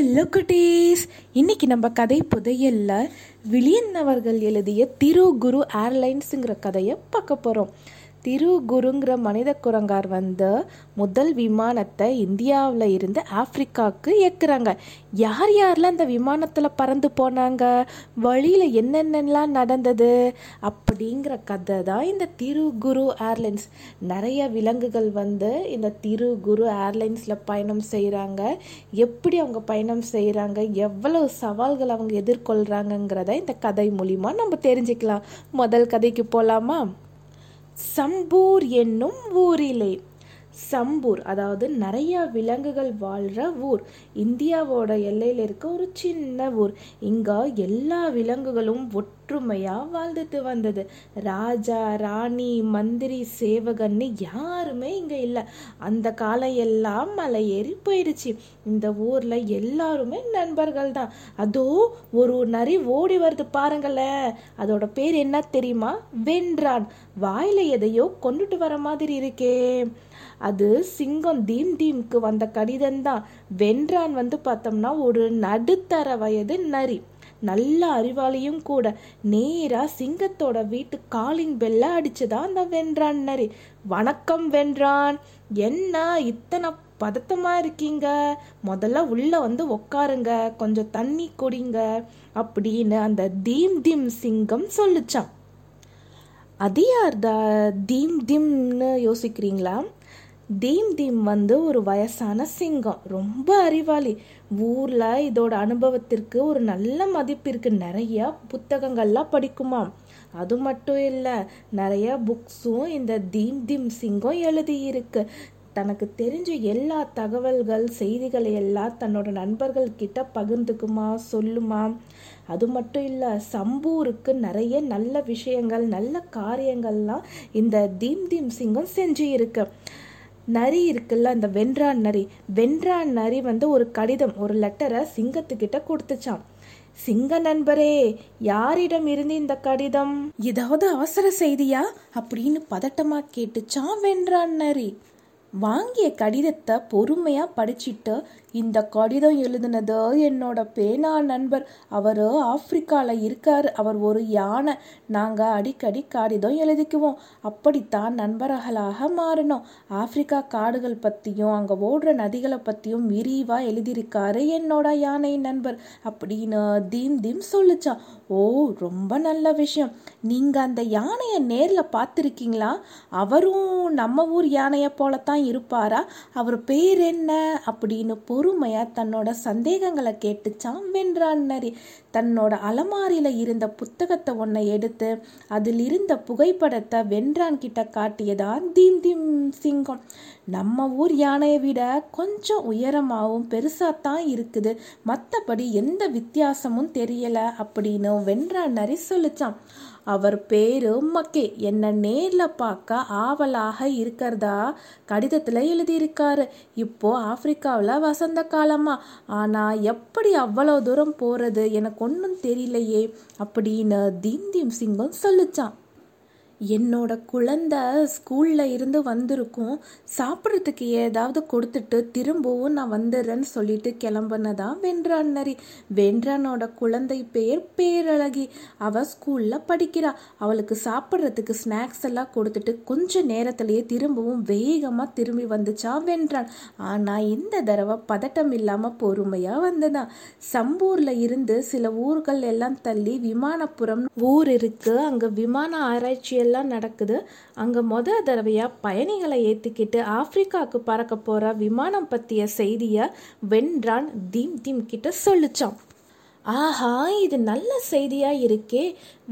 Hello குட்டீஸ் இன்னைக்கு நம்ம கதை புதையல்ல விலியன் அவர்கள் எழுதிய திரு குரு ஏர்லைன்ஸுங்கிற கதையை பார்க்க போகிறோம் திரு குருங்கிற மனித குரங்கார் வந்து முதல் விமானத்தை இந்தியாவில் இருந்து ஆப்ரிக்காவுக்கு ஏற்கிறாங்க யார் யாரெல்லாம் அந்த விமானத்தில் பறந்து போனாங்க? வழியில் என்னென்னலாம் நடந்தது? அப்படிங்கிற கதை தான் இந்த திரு குரு ஏர்லைன்ஸ். நிறைய விலங்குகள் வந்து இந்த திரு குரு ஏர்லைன்ஸில் பயணம் செய்கிறாங்க எப்படி அவங்க பயணம் செய்கிறாங்க எவ்வளவு சவால்கள் அவங்க எதிர்கொள்கிறாங்கங்கிறத இந்த கதை மூலிமா நம்ம தெரிஞ்சுக்கலாம். முதல் கதைக்கு போகலாமா சம்பூர் என்னும் ஊரிலே. சம்பூர் அதாவது நிறைய விலங்குகள் வாழ்கிற ஊர். இந்தியாவோட எல்லையில் இருக்க ஒரு சின்ன ஊர். இங்கே எல்லா விலங்குகளும் ஒற்றுமையாக வாழ்ந்துட்டு வந்தது. ராஜா ராணி மந்திரி சேவகன்னு யாருமே இங்கே இல்லை. அந்த காலம் எல்லாம் மலை ஏறி போயிடுச்சு இந்த ஊரில் எல்லாருமே நண்பர்கள் தான். அதோ ஒரு நரி ஓடி வருது பாருங்களேன். அதோட பேர் என்ன தெரியுமா? வென்றான். வாயில் எதையோ கொண்டுட்டு வர மாதிரி இருக்கே. அது சிங்கம் தீம் தீம்க்கு வந்த கடிதம் தான். வென்றான் வந்து பார்த்தோம்னா ஒரு நடுத்தர வயது நரி. நல்ல அறிவாளியும் கூட. நேரா சிங்கத்தோட வீட்டு காலிங் பெல்ல அடிச்சுதான் அந்த வென்றான் நரி வணக்கம் வென்றான். என்ன இத்தனை பதட்டமா இருக்கீங்க? முதல்ல உள்ள வந்து உக்காருங்க. கொஞ்சம் தண்ணி குடிங்க. அப்படின்னு அந்த தீம் திம் சிங்கம் சொல்லுச்சான் அது யார்தா தீம் திம்னு யோசிக்கிறீங்களா? தீம் தீம் வந்து ஒரு வயசான சிங்கம். ரொம்ப அறிவாளி. ஊரில் இதோட அனுபவத்திற்கு ஒரு நல்ல மதிப்பு இருக்குது நிறைய புத்தகங்கள்லாம் படிக்குமா அது மட்டும் இல்லை நிறைய புக்ஸும் இந்த தீம் தீம் சிங்கம் எழுதியிருக்கு. தனக்கு தெரிஞ்ச எல்லா தகவல்கள் செய்திகளை எல்லாம் தன்னோட நண்பர்கள் கிட்ட பகிர்ந்துக்குமா சொல்லுமா? அது மட்டும் இல்லை சம்பூருக்கு நிறைய நல்ல விஷயங்கள் நல்ல காரியங்கள்லாம் இந்த தீம் தீம் சிங்கம் செஞ்சு இருக்கு நரி இருக்குல்ல அந்த வென்றான் நரி. வென்றான் நரி வந்து ஒரு கடிதம் ஒரு லெட்டரை சிங்கத்துக்கிட்ட கொடுத்துச்சான் சிங்க நண்பரே யாரிடம் இருந்து இந்த கடிதம்? ஏதாவது அவசர செய்தியா? அப்படின்னு பதட்டமா கேட்டுச்சான் வென்றான் நரி. வாங்கிய கடிதத்தை பொறுமையா படிச்சிட்டு இந்த கடிதம் எழுதுனது என்னோட பேனா நண்பர். அவர் ஆப்பிரிக்காவில் இருக்கார். அவர் ஒரு யானை. நாங்கள் அடிக்கடி கடிதம் எழுதிக்குவோம். அப்படித்தான் நண்பர்களாக மாறணும் ஆப்பிரிக்கா காடுகள் பற்றியும் அங்கே ஓடுற நதிகளை பற்றியும் விரிவாக எழுதியிருக்காரு என்னோட யானை நண்பர். அப்படின்னு தீம் தீம் சொல்லிச்சான் ஓ ரொம்ப நல்ல விஷயம். நீங்கள் அந்த யானையை நேரில் பார்த்துருக்கீங்களா? அவரும் நம்ம ஊர் யானையை போலத்தான் இருப்பாரா? அவர் பேர் என்ன? அப்படின்னு பொறுமையா தன்னோட சந்தேகங்களை கேட்டுச்சான் வென்றான் நரி. தன்னோட அலமாரியில இருந்த புத்தகத்தை ஒன்றை எடுத்து அதில் இருந்த புகைப்படத்தை வென்றான் கிட்ட காட்டியதான் தீம் தீம் சிங்கம். நம்ம ஊர் யானையை விட கொஞ்சம் உயரமாகவும் பெருசாத்தான் இருக்குது. மற்றபடி எந்த வித்தியாசமும் தெரியலை அப்படின்னு வென்றா நரி சொல்லிச்சான் அவர் பேரு மக்கே. என்னை நேரில் பார்க்க ஆவலாக இருக்கிறதா? கடிதத்தில் எழுதியிருக்காரு. இப்போ ஆப்பிரிக்காவில் வசந்த காலமா. ஆனால் எப்படி அவ்வளோ தூரம் போகிறது எனக்கு ஒன்றும் தெரியலையே. அப்படின்னு தீம் தீம் சிங்கம் சொல்லிச்சான். என்னோட குழந்தை ஸ்கூலில் இருந்து வந்திருக்கும். சாப்பிட்றதுக்கு ஏதாவது கொடுத்துட்டு திரும்பவும் நான் வந்துடுறேன்னு சொல்லிட்டு கிளம்புனதா வென்றான் நரி வென்றானோட குழந்தை பேர் பேரழகி. அவ ஸ்கூலில் படிக்கிறா. அவளுக்கு சாப்பிட்றதுக்கு ஸ்நாக்ஸ் எல்லாம் கொடுத்துட்டு கொஞ்ச நேரத்திலேயே திரும்பவும் வேகமாக திரும்பி வந்துச்சா வென்றான். ஆனால் இந்த தடவை பதட்டம் இல்லாமல் பொறுமையாக வந்ததான் சம்பூரில் இருந்து சில ஊர்கள் எல்லாம் தள்ளி விமானப்புறம் ஊர் இருக்கு. அங்கே விமான ஆராய்ச்சி எல்லாம் நடக்குது. அங்கே மொத தடவையாக பயணிகளை ஏற்றிக்கிட்டு ஆப்பிரிக்காவுக்கு பறக்க போகிற விமானம் பற்றிய செய்தியை வென்றான் தீம் தீம் கிட்ட சொல்லிச்சான். ஆஹா இது நல்ல செய்தியா இருக்கே.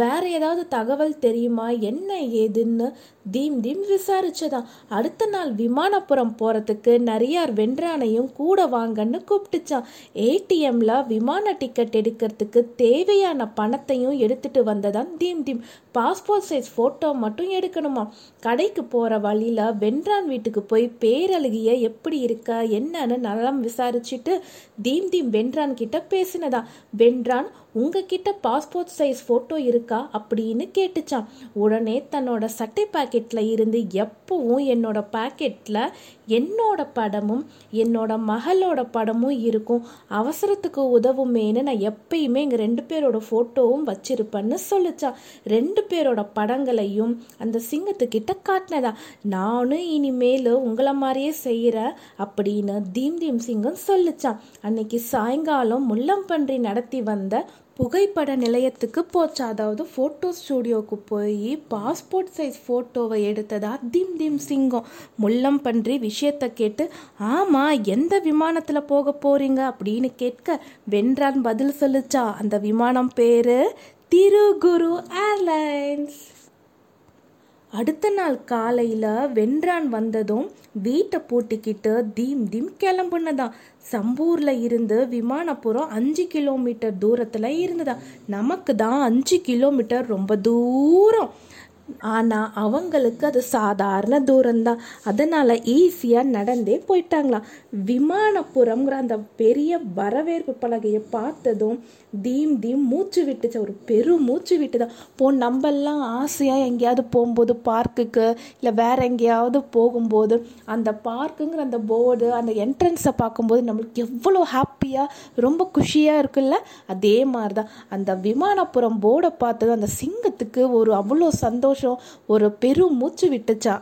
வேற ஏதாவது தகவல் தெரியுமா? என்ன ஏதுன்னு தீம் தீம் விசாரிச்சதான் அடுத்த நாள் விமானப்புறம் போறதுக்கு நரியார் வென்றானையும் கூட வாங்கன்னு கூப்பிட்டுச்சான் ஏடிஎம்ல விமான டிக்கெட் எடுக்கிறதுக்கு தேவையான பணத்தையும் எடுத்துட்டு வந்ததான் தீம் தீம். பாஸ்போர்ட் சைஸ் போட்டோ மட்டும் எடுக்கணுமா கடைக்கு போற வழியில வென்றான் வீட்டுக்கு போய் பேரழுகிய எப்படி இருக்க என்னன்னு நலம் விசாரிச்சுட்டு தீம் தீம் வென்றான் கிட்ட பேசினதா வென்றான் உங்ககிட்ட பாஸ்போர்ட் சைஸ் ஃபோட்டோ இருக்கா? அப்படின்னு கேட்டுச்சான் உடனே தன்னோட சட்டை பேக் பாக்கெட்டில் இருந்து எப்பவும் என்னோட பாக்கெட்டில் என்னோட படமும் என்னோட மகளோட படமும் இருக்கும். அவசரத்துக்கு உதவுமேன்னு நான் எப்பயுமே எங்கள் ரெண்டு பேரோட ஃபோட்டோவும் வச்சிருப்பேன்னு சொல்லிச்சா. ரெண்டு பேரோட படங்களையும் அந்த சிங்கத்துக்கிட்ட காட்டினதா. நானும் இனிமேல் உங்களை மாதிரியே செய்கிறேன் அப்படின்னு தீம் தீம் சிங்கம் சொல்லிச்சான் அன்னைக்கு சாயங்காலம் முள்ளம்பன்றி நடத்தி வந்த புகைப்பட நிலையத்துக்கு போச்சா. அதாவது ஃபோட்டோ ஸ்டூடியோவுக்கு போய் பாஸ்போர்ட் சைஸ் ஃபோட்டோவை எடுத்ததா? திம் திம் சிங்கம். முள்ளம் பன்றி விஷயத்தை கேட்டு ஆமாம் எந்த விமானத்தில் போக போறீங்க? அப்படின்னு கேட்க வென்றான் பதில் சொல்லுச்சா. அந்த விமானம் பேரு திருகுரு ஏர்லைன்ஸ். அடுத்த நாள் காலையில் வென்றான் வந்ததும் வீட்டை பூட்டிக்கிட்டு தீம் தீம் கிளம்புனதான் சம்பூரில் இருந்து விமானப்புறம் அஞ்சு கிலோமீட்டர் தூரத்தில் இருந்ததா. நமக்கு தான் அஞ்சு கிலோமீட்டர் ரொம்ப தூரம். ஆனால் அவங்களுக்கு அது சாதாரண தூரம்தான். அதனால் ஈஸியாக நடந்தே போயிட்டாங்களாம். விமானப்புறங்கிற அந்த பெரிய வரவேற்பு பலகையை பார்த்ததும் தீம் தீம் மூச்சு விட்டுச்சு. ஒரு பெரும் மூச்சு விட்டு தான் போ நம்மெல்லாம் ஆசையாக எங்கேயாவது போகும்போது பார்க்குக்கு இல்லை வேற எங்கேயாவது போகும்போது அந்த பார்க்குங்கிற அந்த போர்டு அந்த என்ட்ரன்ஸை பார்க்கும்போது நம்மளுக்கு எவ்வளோ ஹாப்பியாக ரொம்ப குஷியாக இருக்குல்ல? அதே மாதிரி தான் அந்த விமானப்புறம் போர்டை பார்த்ததும் அந்த சிங்கத்துக்கு ஒரு அவ்வளோ சந்தோஷம் ஒரு பெரும் மூச்சு விட்டுச்சா.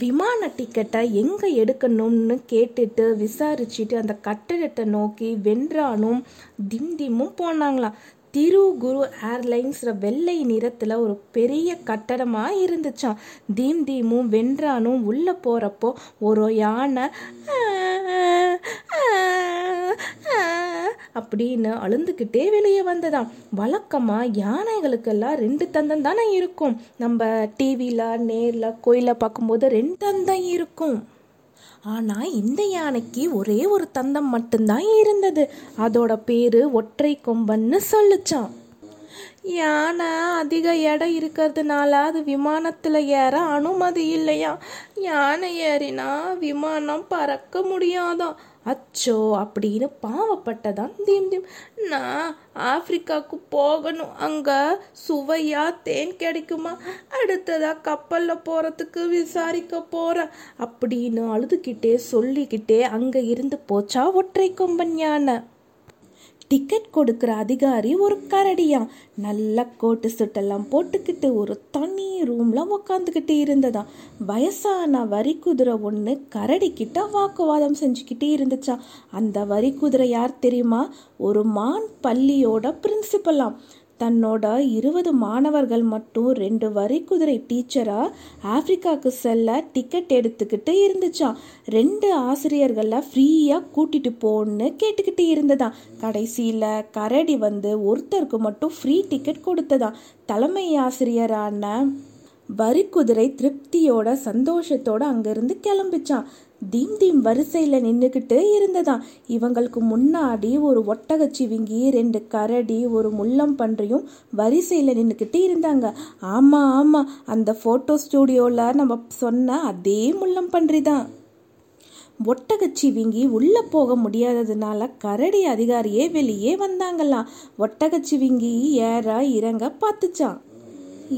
விமான டிக்கெட்டை எங்கே எடுக்கணும்னு கேட்டுட்டு விசாரிச்சுட்டு அந்த கட்டிடத்தை நோக்கி வென்றானும் திம் திம்மும் போனாங்களாம். திரு குரு ஏர்லைன்ஸில் வெள்ளை நிறத்தில் ஒரு பெரிய கட்டடமாக இருந்துச்சாம். தீம் தீமும் வென்றானும் உள்ளே போகிறப்போ ஒரு யானை அப்படின்னு அழுந்துக்கிட்டே வெளியே வந்ததாம். வழக்கமாக யானைகளுக்கெல்லாம் ரெண்டு தந்தம் தானே இருக்கும். நம்ம டிவியில் நேரில் கோயிலில் பார்க்கும்போது ரெண்டு தந்தம் இருக்கும். ஆனால் இந்த யானைக்கு ஒரே ஒரு தந்தம் மட்டும்தான் இருந்தது. அதோட பேர் ஒற்றை கொம்பன்னு சொல்லிச்சான் யானை அதிக எடை இருக்கிறதுனால அது விமானத்தில் ஏற அனுமதி இல்லையா யானை ஏறினா விமானம் பறக்க முடியாதான் அச்சோ அப்படின்னு பாவப்பட்டதான் தீம் தீம். நான் ஆப்பிரிக்காவுக்கு போகணும். அங்கே சுவையா தேன் கிடைக்குமா? அடுத்ததாக கப்பலில் போகிறதுக்கு விசாரிக்க போகிறேன் அப்படின்னு அழுதுகிட்டே சொல்லிக்கிட்டே அங்கே இருந்து போச்சா ஒற்றை கொம்பன் யானை. டிக்கெட் கொடுக்குற அதிகாரி ஒரு கரடியா. நல்ல கோட்டு சுட்டெல்லாம் போட்டுக்கிட்டு ஒரு தனி ரூம்ல உக்காந்துக்கிட்டு இருந்ததா. வயசான வரி குதிரை ஒன்று கரடி கிட்ட வாக்குவாதம் செஞ்சுக்கிட்டே இருந்துச்சா. அந்த வரி குதிரை யார் தெரியுமா? ஒரு மான் பள்ளியோட பிரின்சிபலாம் தன்னோட இருபது மாணவர்கள் மட்டும் ரெண்டு வரி குதிரை டீச்சரா ஆப்பிரிக்காவுக்கு செல்ல டிக்கெட் எடுத்துக்கிட்டு இருந்துச்சான் ரெண்டு ஆசிரியர்களை ஃப்ரீயாக கூட்டிட்டு போன்னு கேட்டுக்கிட்டு இருந்ததாம். கடைசியில் கரடி வந்து ஒருத்தருக்கு மட்டும் ஃப்ரீ டிக்கெட் கொடுத்ததாம். தலைமை ஆசிரியரான வரிக்குதிரை திருப்தியோட சந்தோஷத்தோட அங்கேருந்து கிளம்பிச்சான் தீம் தீம் வரிசையில் நின்றுக்கிட்டு இருந்ததாம். இவங்களுக்கு முன்னாடி ஒரு ஒட்டகச்சிவிங்கி ரெண்டு கரடி ஒரு முள்ளம் பன்றியும் வரிசையில் நின்றுக்கிட்டு இருந்தாங்க. ஆமாம் ஆமாம் அந்த ஃபோட்டோ ஸ்டூடியோவில் நம்ம சொன்ன அதே முள்ளம் பன்றி தான் ஒட்டகச்சிவிங்கி உள்ளே போக முடியாததுனால கரடி அதிகாரியே வெளியே வந்தாங்களாம். ஒட்டகச்சிவிங்கி ஏற இறங்க பார்த்துச்சான்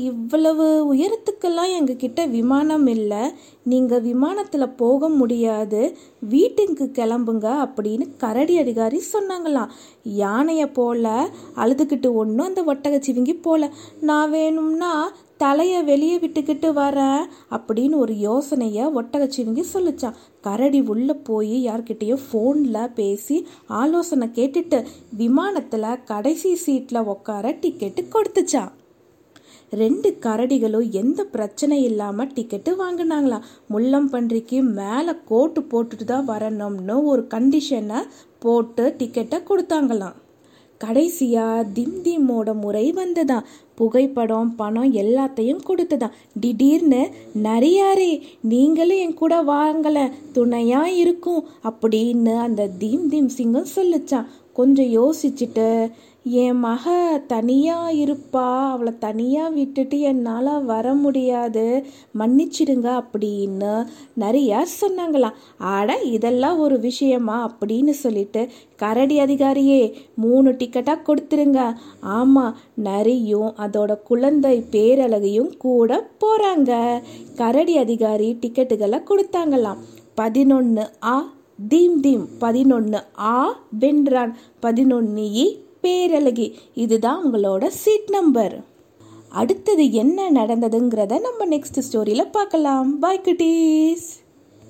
இவ்வளவு உயரத்துக்கெல்லாம் எங்ககிட்ட விமானம் இல்லை. நீங்கள் விமானத்தில் போக முடியாது. வீட்டுக்கு கிளம்புங்க அப்படின்னு கரடி அதிகாரி சொன்னாங்களாம். யானையை போல அழுதுகிட்டு ஒன்றும் அந்த ஒட்டகச்சிவிங்கி போல. நான் வேணும்னா தலையை வெளியே விட்டுக்கிட்டு வரேன் அப்படின்னு ஒரு யோசனையை ஒட்டகச்சிவிங்கி சொல்லிச்சான் கரடி உள்ளே போய் யார்கிட்டேயோ ஃபோனில் பேசி ஆலோசனை கேட்டுட்டு விமானத்தில் கடைசி சீட்டில் உட்கார டிக்கெட்டு கொடுத்துச்சான் ரெண்டு கரடிகளும் எந்த பிரச்சனை இல்லாமல் டிக்கெட்டு வாங்கினாங்களாம் முள்ளம்பன்றிக்கு மேலே கோட்டு போட்டுட்டு தான் வரணும்னு ஒரு கண்டிஷனை போட்டு டிக்கெட்டை கொடுத்தாங்களாம். கடைசியாக திம் திம்மோட முறை வந்ததான் புகைப்படம் பணம் எல்லாத்தையும் கொடுத்ததாம். திடீர்னு நிறையாரே நீங்களும் என் கூட வாங்கல துணையா இருக்கும் அப்படின்னு அந்த தீம் தீம் சிங்கம் சொல்லிச்சான் கொஞ்சம் யோசிச்சுட்டு என் மக தனியாக இருப்பா. அவளை தனியாக விட்டுட்டு என்னால் வர முடியாது. மன்னிச்சிடுங்க அப்படின்னு நிறையா சொன்னாங்களாம். ஆட இதெல்லாம் ஒரு விஷயமா அப்படின்னு சொல்லிட்டு கரடி அதிகாரியே மூணு டிக்கெட்டாக கொடுத்துருங்க. ஆமாம் நரியும் அதோட குழந்தை பேரழகையும் கூட போகிறாங்க கரடி அதிகாரி டிக்கெட்டுகளை கொடுத்தாங்களாம். பதினொன்று ஆ தீம் தீம். பதினொன்று ஆ வென்றான். பதினொன்று இ பேரழகி. இதுதான் உங்களோட சீட் நம்பர் அடுத்தது என்ன நடந்ததுங்கிறத நம்ம நெக்ஸ்ட் ஸ்டோரியில் பார்க்கலாம். பாய் குட்டீஸ்